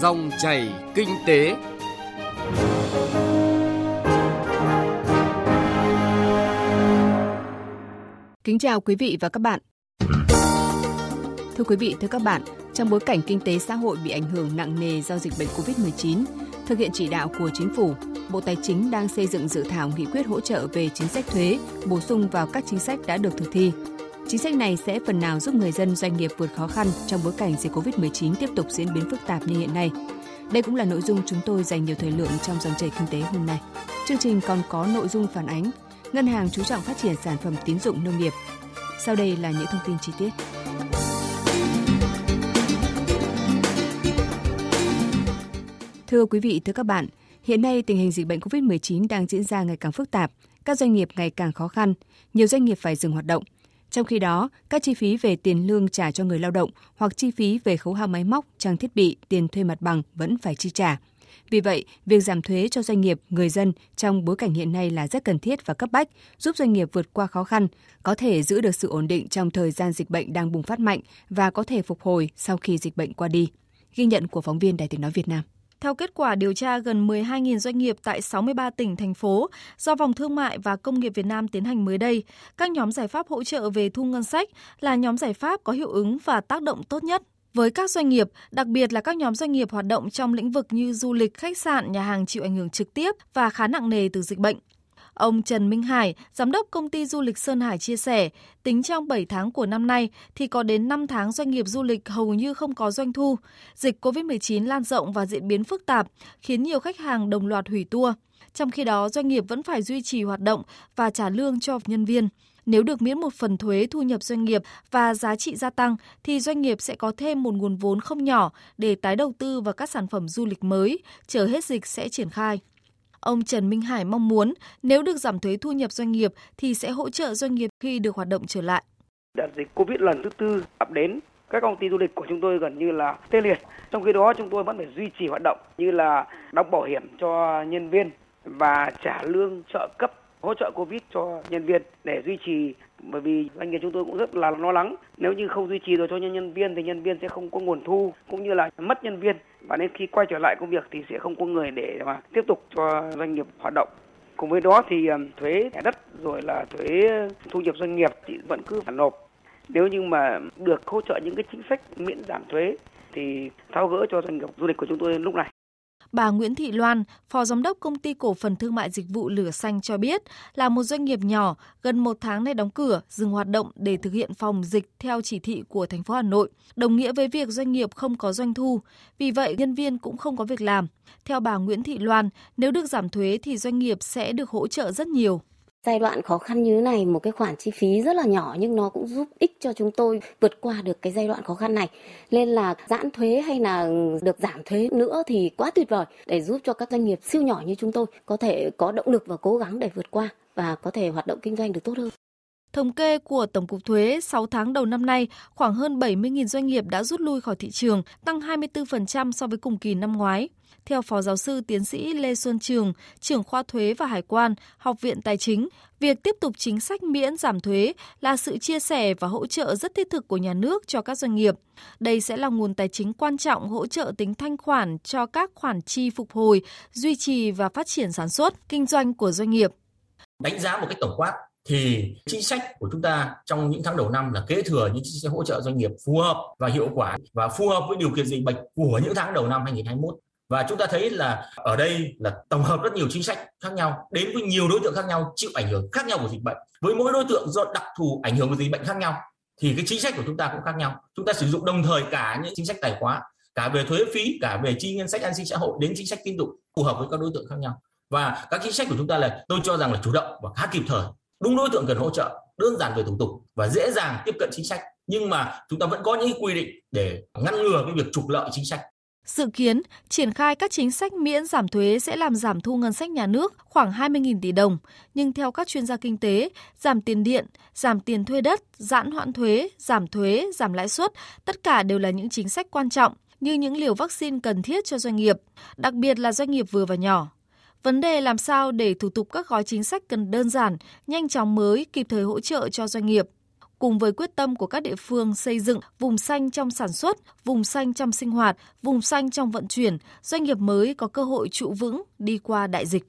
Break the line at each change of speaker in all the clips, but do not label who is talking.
Dòng chảy kinh tế.
Kính chào quý vị và các bạn. Thưa quý vị, thưa các bạn, trong bối cảnh kinh tế xã hội bị ảnh hưởng nặng nề do dịch bệnh COVID-19, thực hiện chỉ đạo của chính phủ, Bộ Tài chính đang xây dựng dự thảo nghị quyết hỗ trợ về chính sách thuế, bổ sung vào các chính sách đã được thực thi. Chính sách này sẽ phần nào giúp người dân doanh nghiệp vượt khó khăn trong bối cảnh dịch COVID-19 tiếp tục diễn biến phức tạp như hiện nay. Đây cũng là nội dung chúng tôi dành nhiều thời lượng trong dòng chảy kinh tế hôm nay. Chương trình còn có nội dung phản ánh Ngân hàng chú trọng phát triển sản phẩm tín dụng nông nghiệp. Sau đây là những thông tin chi tiết. Thưa quý vị, thưa các bạn, hiện nay tình hình dịch bệnh COVID-19 đang diễn ra ngày càng phức tạp, các doanh nghiệp ngày càng khó khăn, nhiều doanh nghiệp phải dừng hoạt động. Trong khi đó, các chi phí về tiền lương trả cho người lao động hoặc chi phí về khấu hao máy móc, trang thiết bị, tiền thuê mặt bằng vẫn phải chi trả. Vì vậy, việc giảm thuế cho doanh nghiệp, người dân trong bối cảnh hiện nay là rất cần thiết và cấp bách, giúp doanh nghiệp vượt qua khó khăn, có thể giữ được sự ổn định trong thời gian dịch bệnh đang bùng phát mạnh và có thể phục hồi sau khi dịch bệnh qua đi. Ghi nhận của phóng viên Đài tiếng nói Việt Nam.
Theo kết quả điều tra gần 12.000 doanh nghiệp tại 63 tỉnh, thành phố do Vòng Thương mại và Công nghiệp Việt Nam tiến hành mới đây, các nhóm giải pháp hỗ trợ về thu ngân sách là nhóm giải pháp có hiệu ứng và tác động tốt nhất với các doanh nghiệp, đặc biệt là các nhóm doanh nghiệp hoạt động trong lĩnh vực như du lịch, khách sạn, nhà hàng chịu ảnh hưởng trực tiếp và khá nặng nề từ dịch bệnh. Ông Trần Minh Hải, giám đốc công ty du lịch Sơn Hải chia sẻ, tính trong 7 tháng của năm nay thì có đến 5 tháng doanh nghiệp du lịch hầu như không có doanh thu. Dịch COVID-19 lan rộng và diễn biến phức tạp, khiến nhiều khách hàng đồng loạt hủy tour. Trong khi đó, doanh nghiệp vẫn phải duy trì hoạt động và trả lương cho nhân viên. Nếu được miễn một phần thuế thu nhập doanh nghiệp và giá trị gia tăng thì doanh nghiệp sẽ có thêm một nguồn vốn không nhỏ để tái đầu tư vào các sản phẩm du lịch mới, chờ hết dịch sẽ triển khai. Ông Trần Minh Hải mong muốn nếu được giảm thuế thu nhập doanh nghiệp thì sẽ hỗ trợ doanh nghiệp khi được hoạt động trở lại.
Đợt dịch Covid lần thứ tư ập đến, các công ty du lịch của chúng tôi gần như là tê liệt. Trong khi đó chúng tôi vẫn phải duy trì hoạt động như là đóng bảo hiểm cho nhân viên và trả lương trợ cấp hỗ trợ Covid cho nhân viên để duy trì bởi vì doanh nghiệp chúng tôi cũng rất là lo lắng nếu như không duy trì được cho nhân viên thì nhân viên sẽ không có nguồn thu cũng như là mất nhân viên và nên khi quay trở lại công việc thì sẽ không có người để mà tiếp tục cho doanh nghiệp hoạt động. Cùng với đó thì thuế đất rồi là thuế thu nhập doanh nghiệp thì vẫn cứ phải nộp. Nếu như mà được hỗ trợ những cái chính sách miễn giảm thuế thì tháo gỡ cho doanh nghiệp du lịch của chúng tôi lúc này.
Bà Nguyễn Thị Loan, Phó Giám đốc Công ty Cổ phần Thương mại Dịch vụ Lửa Xanh cho biết là một doanh nghiệp nhỏ gần một tháng nay đóng cửa, dừng hoạt động để thực hiện phòng dịch theo chỉ thị của thành phố Hà Nội, đồng nghĩa với việc doanh nghiệp không có doanh thu. Vì vậy, nhân viên cũng không có việc làm. Theo bà Nguyễn Thị Loan, nếu được giảm thuế thì doanh nghiệp sẽ được hỗ trợ rất nhiều
giai đoạn khó khăn như thế này, một cái khoản chi phí rất là nhỏ nhưng nó cũng giúp ích cho chúng tôi vượt qua được cái giai đoạn khó khăn này nên là giãn thuế hay là được giảm thuế nữa thì quá tuyệt vời để giúp cho các doanh nghiệp siêu nhỏ như chúng tôi có thể có động lực và cố gắng để vượt qua và có thể hoạt động kinh doanh được tốt hơn.
Thống kê của Tổng cục Thuế 6 tháng đầu năm nay, khoảng hơn 70.000 doanh nghiệp đã rút lui khỏi thị trường, tăng 24% so với cùng kỳ năm ngoái. Theo Phó Giáo sư Tiến sĩ Lê Xuân Trường, trưởng khoa thuế và hải quan, Học viện Tài chính, việc tiếp tục chính sách miễn giảm thuế là sự chia sẻ và hỗ trợ rất thiết thực của nhà nước cho các doanh nghiệp. Đây sẽ là nguồn tài chính quan trọng hỗ trợ tính thanh khoản cho các khoản chi phục hồi, duy trì và phát triển sản xuất, kinh doanh của doanh nghiệp.
Đánh giá một cái tổng quát thì chính sách của chúng ta trong những tháng đầu năm là kế thừa những chính sách hỗ trợ doanh nghiệp phù hợp và hiệu quả và phù hợp với điều kiện dịch bệnh của những tháng đầu năm 2021 và chúng ta thấy là ở đây là tổng hợp rất nhiều chính sách khác nhau, đến với nhiều đối tượng khác nhau chịu ảnh hưởng khác nhau của dịch bệnh. Với mỗi đối tượng do đặc thù ảnh hưởng của dịch bệnh khác nhau, thì cái chính sách của chúng ta cũng khác nhau. Chúng ta sử dụng đồng thời cả những chính sách tài khóa cả về thuế phí, cả về chi ngân sách an sinh xã hội đến chính sách tín dụng phù hợp với các đối tượng khác nhau. Và các chính sách của chúng ta là tôi cho rằng là chủ động và khá kịp thời đúng đối tượng cần hỗ trợ đơn giản về thủ tục và dễ dàng tiếp cận chính sách nhưng mà chúng ta vẫn có những quy định để ngăn ngừa cái việc trục lợi chính sách
Dự kiến, triển khai các chính sách miễn giảm thuế sẽ làm giảm thu ngân sách nhà nước khoảng 20.000 tỷ đồng, nhưng theo các chuyên gia kinh tế, giảm tiền điện, giảm tiền thuê đất, giãn hoãn thuế, giảm thuế, giảm lãi suất, tất cả đều là những chính sách quan trọng như những liều vaccine cần thiết cho doanh nghiệp, đặc biệt là doanh nghiệp vừa và nhỏ. Vấn đề làm sao để thủ tục các gói chính sách cần đơn giản, nhanh chóng mới, kịp thời hỗ trợ cho doanh nghiệp. cùng với quyết tâm của các địa phương xây dựng vùng xanh trong sản xuất, vùng xanh trong sinh hoạt, vùng xanh trong vận chuyển, doanh nghiệp mới có cơ hội trụ vững đi qua đại dịch.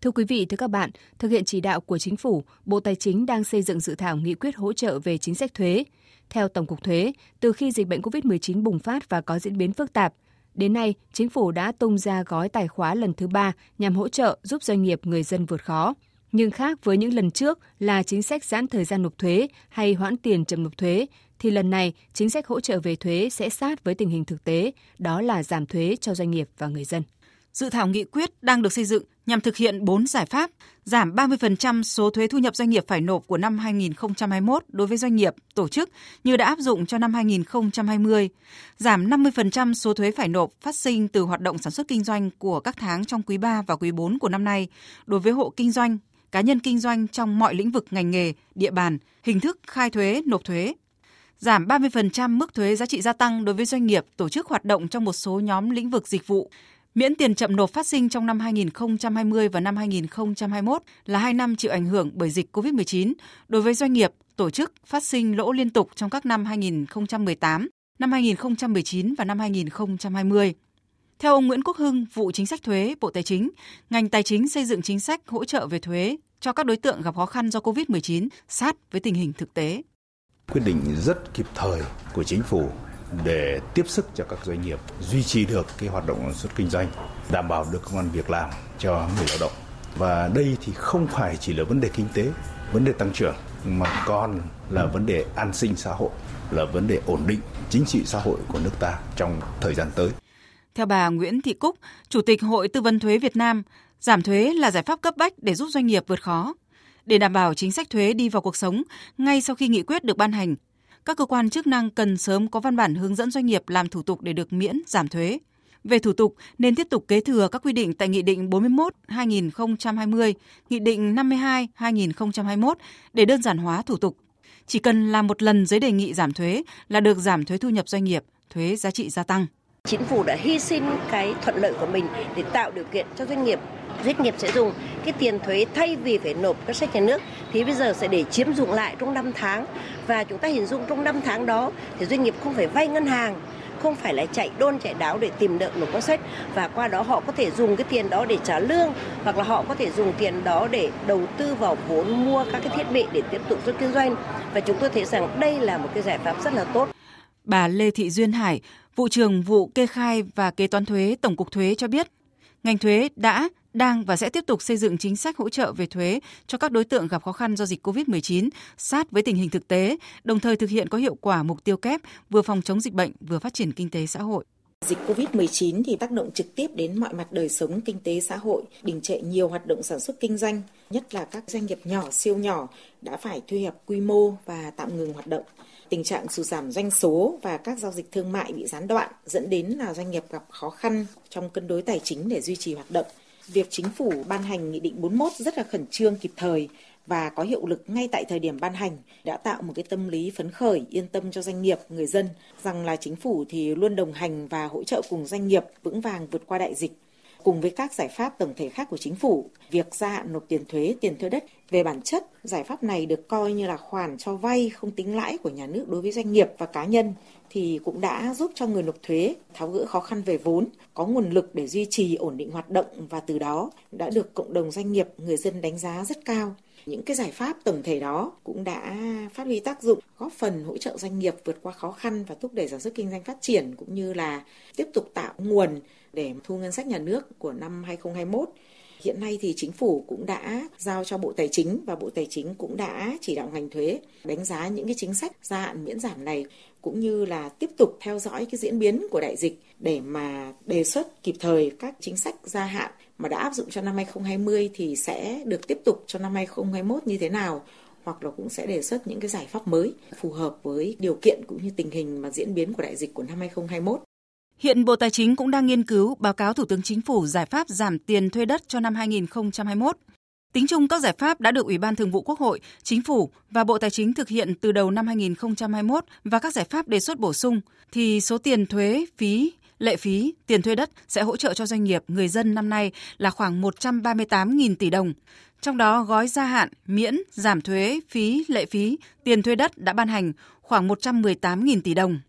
Thưa quý vị, thưa các bạn, thực hiện chỉ đạo của Chính phủ, Bộ Tài chính đang xây dựng dự thảo nghị quyết hỗ trợ về chính sách thuế. Theo Tổng cục Thuế, từ khi dịch bệnh COVID-19 bùng phát và có diễn biến phức tạp, đến nay, Chính phủ đã tung ra gói tài khóa lần thứ ba nhằm hỗ trợ giúp doanh nghiệp người dân vượt khó. Nhưng khác với những lần trước là chính sách giãn thời gian nộp thuế hay hoãn tiền chậm nộp thuế, thì lần này chính sách hỗ trợ về thuế sẽ sát với tình hình thực tế, đó là giảm thuế cho doanh nghiệp và người dân.
Dự thảo nghị quyết đang được xây dựng nhằm thực hiện 4 giải pháp, giảm 30% số thuế thu nhập doanh nghiệp phải nộp của năm 2021 đối với doanh nghiệp, tổ chức như đã áp dụng cho năm 2020, giảm 50% số thuế phải nộp phát sinh từ hoạt động sản xuất kinh doanh của các tháng trong quý 3 và quý 4 của năm nay đối với hộ kinh doanh, cá nhân kinh doanh trong mọi lĩnh vực ngành nghề, địa bàn, hình thức khai thuế, nộp thuế, giảm 30% mức thuế giá trị gia tăng đối với doanh nghiệp tổ chức hoạt động trong một số nhóm lĩnh vực dịch vụ. Miễn tiền chậm nộp phát sinh trong năm 2020 và năm 2021 là 2 năm chịu ảnh hưởng bởi dịch COVID-19 đối với doanh nghiệp, tổ chức phát sinh lỗ liên tục trong các năm 2018, năm 2019 và năm 2020. Theo ông Nguyễn Quốc Hưng, vụ chính sách thuế, Bộ Tài chính, ngành tài chính xây dựng chính sách hỗ trợ về thuế cho các đối tượng gặp khó khăn do COVID-19 sát với tình hình thực tế.
Quyết định rất kịp thời của chính phủ để tiếp sức cho các doanh nghiệp duy trì được cái hoạt động sản xuất kinh doanh, đảm bảo được công an việc làm cho người lao động. Và đây thì không phải chỉ là vấn đề kinh tế, vấn đề tăng trưởng mà còn là vấn đề an sinh xã hội, là vấn đề ổn định chính trị xã hội của nước ta trong thời gian tới.
Theo bà Nguyễn Thị Cúc, Chủ tịch Hội Tư vấn Thuế Việt Nam, giảm thuế là giải pháp cấp bách để giúp doanh nghiệp vượt khó. Để đảm bảo chính sách thuế đi vào cuộc sống, ngay sau khi nghị quyết được ban hành, các cơ quan chức năng cần sớm có văn bản hướng dẫn doanh nghiệp làm thủ tục để được miễn giảm thuế. Về thủ tục, nên tiếp tục kế thừa các quy định tại Nghị định 41-2020, Nghị định 52-2021 để đơn giản hóa thủ tục. Chỉ cần làm một lần giấy đề nghị giảm thuế là được giảm thuế thu nhập doanh nghiệp, thuế giá trị gia tăng.
Chính phủ đã hy sinh cái thuận lợi của mình để tạo điều kiện cho doanh nghiệp doanh nghiệp sẽ dùng cái tiền thuế thay vì phải nộp các sách nhà nước. Thì bây giờ sẽ để chiếm dụng lại trong 5 tháng. Và chúng ta hình dung trong 5 tháng đó thì doanh nghiệp không phải vay ngân hàng, không phải là chạy đôn, chạy đáo để tìm nợ, nộp ngân sách. Và qua đó họ có thể dùng cái tiền đó để trả lương, hoặc là họ có thể dùng tiền đó để đầu tư vào vốn mua các cái thiết bị để tiếp tục xuất kinh doanh. Và chúng tôi thấy rằng đây là một cái giải pháp rất là tốt.
Bà Lê Thị Duyên Hải, vụ trưởng vụ kê khai và kế toán thuế Tổng cục Thuế cho biết, ngành thuế đã đang và sẽ tiếp tục xây dựng chính sách hỗ trợ về thuế cho các đối tượng gặp khó khăn do dịch COVID-19 sát với tình hình thực tế, đồng thời thực hiện có hiệu quả mục tiêu kép vừa phòng chống dịch bệnh vừa phát triển kinh tế xã hội.
Dịch COVID-19 thì tác động trực tiếp đến mọi mặt đời sống kinh tế xã hội, đình trệ nhiều hoạt động sản xuất kinh doanh, nhất là các doanh nghiệp nhỏ, siêu nhỏ đã phải thu hẹp quy mô và tạm ngừng hoạt động. Tình trạng sụt giảm doanh số và các giao dịch thương mại bị gián đoạn dẫn đến là doanh nghiệp gặp khó khăn trong cân đối tài chính để duy trì hoạt động việc chính phủ ban hành Nghị định 41 rất là khẩn trương kịp thời và có hiệu lực ngay tại thời điểm ban hành đã tạo một cái tâm lý phấn khởi, yên tâm cho doanh nghiệp, người dân rằng là chính phủ thì luôn đồng hành và hỗ trợ cùng doanh nghiệp vững vàng vượt qua đại dịch. Cùng với các giải pháp tổng thể khác của chính phủ, việc gia hạn nộp tiền thuế, tiền thuê đất về bản chất, giải pháp này được coi như là khoản cho vay không tính lãi của nhà nước đối với doanh nghiệp và cá nhân thì cũng đã giúp cho người nộp thuế tháo gỡ khó khăn về vốn, có nguồn lực để duy trì ổn định hoạt động và từ đó đã được cộng đồng doanh nghiệp, người dân đánh giá rất cao. Những cái giải pháp tổng thể đó cũng đã phát huy tác dụng, góp phần hỗ trợ doanh nghiệp vượt qua khó khăn và thúc đẩy sản xuất kinh doanh phát triển, cũng như là tiếp tục tạo nguồn để thu ngân sách nhà nước của năm 2021 Hiện nay thì chính phủ cũng đã giao cho Bộ Tài chính và Bộ Tài chính cũng đã chỉ đạo ngành thuế đánh giá những cái chính sách gia hạn miễn giảm này, cũng như là tiếp tục theo dõi cái diễn biến của đại dịch để mà đề xuất kịp thời các chính sách gia hạn mà đã áp dụng cho năm 2020 thì sẽ được tiếp tục cho năm 2021 như thế nào hoặc là cũng sẽ đề xuất những cái giải pháp mới phù hợp với điều kiện cũng như tình hình mà diễn biến của đại dịch của năm 2021.
Hiện Bộ Tài chính cũng đang nghiên cứu báo cáo Thủ tướng Chính phủ giải pháp giảm tiền thuê đất cho năm 2021. Tính chung các giải pháp đã được Ủy ban Thường vụ Quốc hội, Chính phủ và Bộ Tài chính thực hiện từ đầu năm 2021 và các giải pháp đề xuất bổ sung thì số tiền thuế, phí lệ phí, tiền thuê đất sẽ hỗ trợ cho doanh nghiệp, người dân năm nay là khoảng 138.000 tỷ đồng. Trong đó gói gia hạn, miễn, giảm thuế, phí, lệ phí, tiền thuê đất đã ban hành khoảng 118.000 tỷ đồng.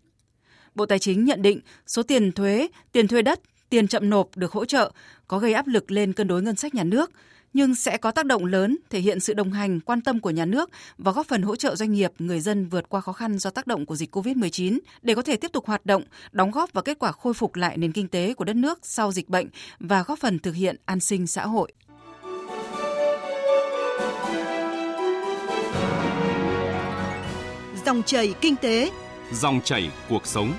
Bộ Tài chính nhận định số tiền thuế, tiền thuê đất, tiền chậm nộp được hỗ trợ có gây áp lực lên cân đối ngân sách nhà nước, nhưng sẽ có tác động lớn thể hiện sự đồng hành, quan tâm của nhà nước và góp phần hỗ trợ doanh nghiệp, người dân vượt qua khó khăn do tác động của dịch COVID-19 để có thể tiếp tục hoạt động, đóng góp vào kết quả khôi phục lại nền kinh tế của đất nước sau dịch bệnh và góp phần thực hiện an sinh xã hội.
Dòng chảy kinh tế,
dòng chảy cuộc sống.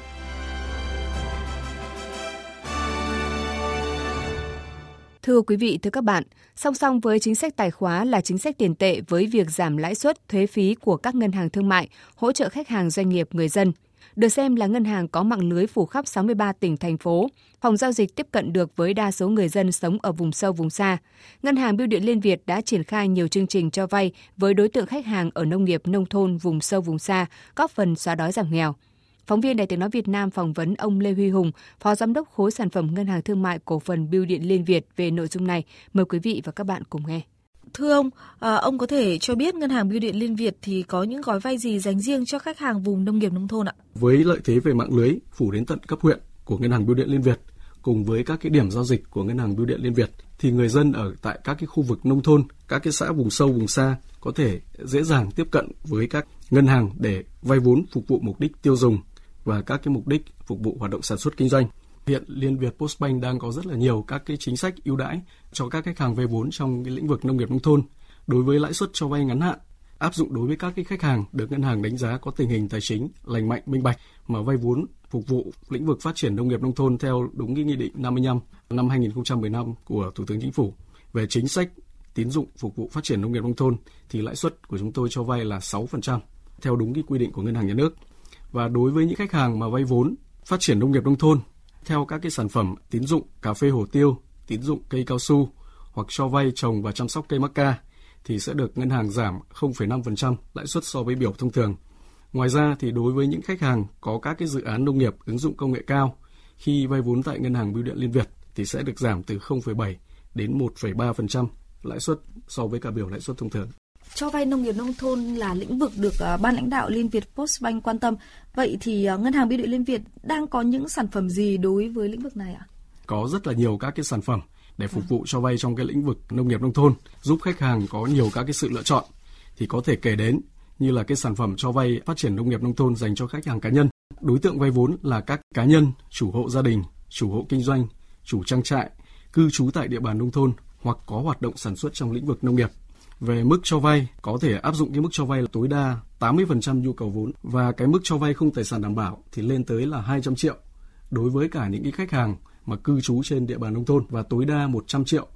Thưa quý vị, thưa các bạn, song song với chính sách tài khóa là chính sách tiền tệ với việc giảm lãi suất, thuế phí của các ngân hàng thương mại, hỗ trợ khách hàng doanh nghiệp, người dân. Được xem là ngân hàng có mạng lưới phủ khắp 63 tỉnh, thành phố, phòng giao dịch tiếp cận được với đa số người dân sống ở vùng sâu, vùng xa. Ngân hàng Bưu điện Liên Việt đã triển khai nhiều chương trình cho vay với đối tượng khách hàng ở nông nghiệp, nông thôn, vùng sâu, vùng xa, góp phần xóa đói giảm nghèo. Phóng viên Đài tiếng nói Việt Nam phỏng vấn ông Lê Huy Hùng, Phó Giám đốc khối sản phẩm Ngân hàng Thương mại Cổ phần Bưu điện Liên Việt về nội dung này. Mời quý vị và các bạn cùng nghe.
Thưa ông, à, ông có thể cho biết Ngân hàng Bưu điện Liên Việt thì có những gói vay gì dành riêng cho khách hàng vùng nông nghiệp nông thôn ạ?
Với lợi thế về mạng lưới phủ đến tận cấp huyện của Ngân hàng Bưu điện Liên Việt cùng với các cái điểm giao dịch của Ngân hàng Bưu điện Liên Việt thì người dân ở tại các cái khu vực nông thôn, các cái xã vùng sâu vùng xa có thể dễ dàng tiếp cận với các ngân hàng để vay vốn phục vụ mục đích tiêu dùng và các cái mục đích phục vụ hoạt động sản xuất kinh doanh. Hiện Liên Việt Postbank đang có rất là nhiều các cái chính sách ưu đãi cho các khách hàng vay vốn trong cái lĩnh vực nông nghiệp nông thôn. Đối với lãi suất cho vay ngắn hạn, áp dụng đối với các cái khách hàng được ngân hàng đánh giá có tình hình tài chính lành mạnh, minh bạch mà vay vốn phục vụ lĩnh vực phát triển nông nghiệp nông thôn theo đúng cái nghị định 55 năm 2015 của Thủ tướng Chính phủ về chính sách tín dụng phục vụ phát triển nông nghiệp nông thôn thì lãi suất của chúng tôi cho vay là 6% theo đúng cái quy định của ngân hàng nhà nước. Và đối với những khách hàng mà vay vốn phát triển nông nghiệp nông thôn theo các cái sản phẩm tín dụng cà phê hồ tiêu, tín dụng cây cao su hoặc cho vay trồng và chăm sóc cây mắc ca thì sẽ được ngân hàng giảm 0,5% lãi suất so với biểu thông thường. Ngoài ra thì đối với những khách hàng có các cái dự án nông nghiệp ứng dụng công nghệ cao khi vay vốn tại ngân hàng Bưu điện Liên Việt thì sẽ được giảm từ 0,7 đến 1,3% lãi suất so với cả biểu lãi suất thông thường.
Cho vay nông nghiệp nông thôn là lĩnh vực được uh, ban lãnh đạo Liên Việt Postbank quan tâm. Vậy thì uh, ngân hàng Bưu điện Liên Việt đang có những sản phẩm gì đối với lĩnh vực này ạ?
Có rất là nhiều các cái sản phẩm để phục vụ cho vay trong cái lĩnh vực nông nghiệp nông thôn, giúp khách hàng có nhiều các cái sự lựa chọn thì có thể kể đến như là cái sản phẩm cho vay phát triển nông nghiệp nông thôn dành cho khách hàng cá nhân. Đối tượng vay vốn là các cá nhân, chủ hộ gia đình, chủ hộ kinh doanh, chủ trang trại, cư trú tại địa bàn nông thôn hoặc có hoạt động sản xuất trong lĩnh vực nông nghiệp. Về mức cho vay, có thể áp dụng cái mức cho vay là tối đa 80% nhu cầu vốn và cái mức cho vay không tài sản đảm bảo thì lên tới là 200 triệu đối với cả những cái khách hàng mà cư trú trên địa bàn nông thôn và tối đa 100 triệu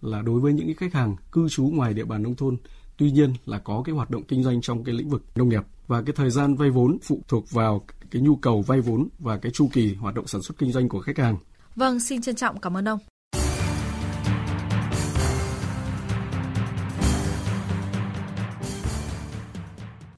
là đối với những cái khách hàng cư trú ngoài địa bàn nông thôn tuy nhiên là có cái hoạt động kinh doanh trong cái lĩnh vực nông nghiệp và cái thời gian vay vốn phụ thuộc vào cái nhu cầu vay vốn và cái chu kỳ hoạt động sản xuất kinh doanh của khách hàng.
Vâng, xin trân trọng cảm ơn ông.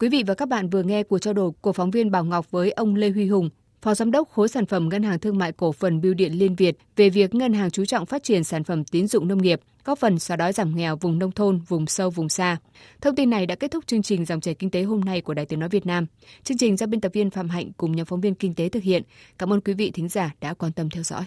Quý vị và các bạn vừa nghe cuộc trao đổi của phóng viên Bảo Ngọc với ông Lê Huy Hùng, Phó Giám đốc khối sản phẩm Ngân hàng Thương mại Cổ phần Bưu điện Liên Việt về việc ngân hàng chú trọng phát triển sản phẩm tín dụng nông nghiệp, góp phần xóa đói giảm nghèo vùng nông thôn, vùng sâu, vùng xa. Thông tin này đã kết thúc chương trình dòng chảy kinh tế hôm nay của Đài Tiếng nói Việt Nam. Chương trình do biên tập viên Phạm Hạnh cùng nhóm phóng viên kinh tế thực hiện. Cảm ơn quý vị thính giả đã quan tâm theo dõi.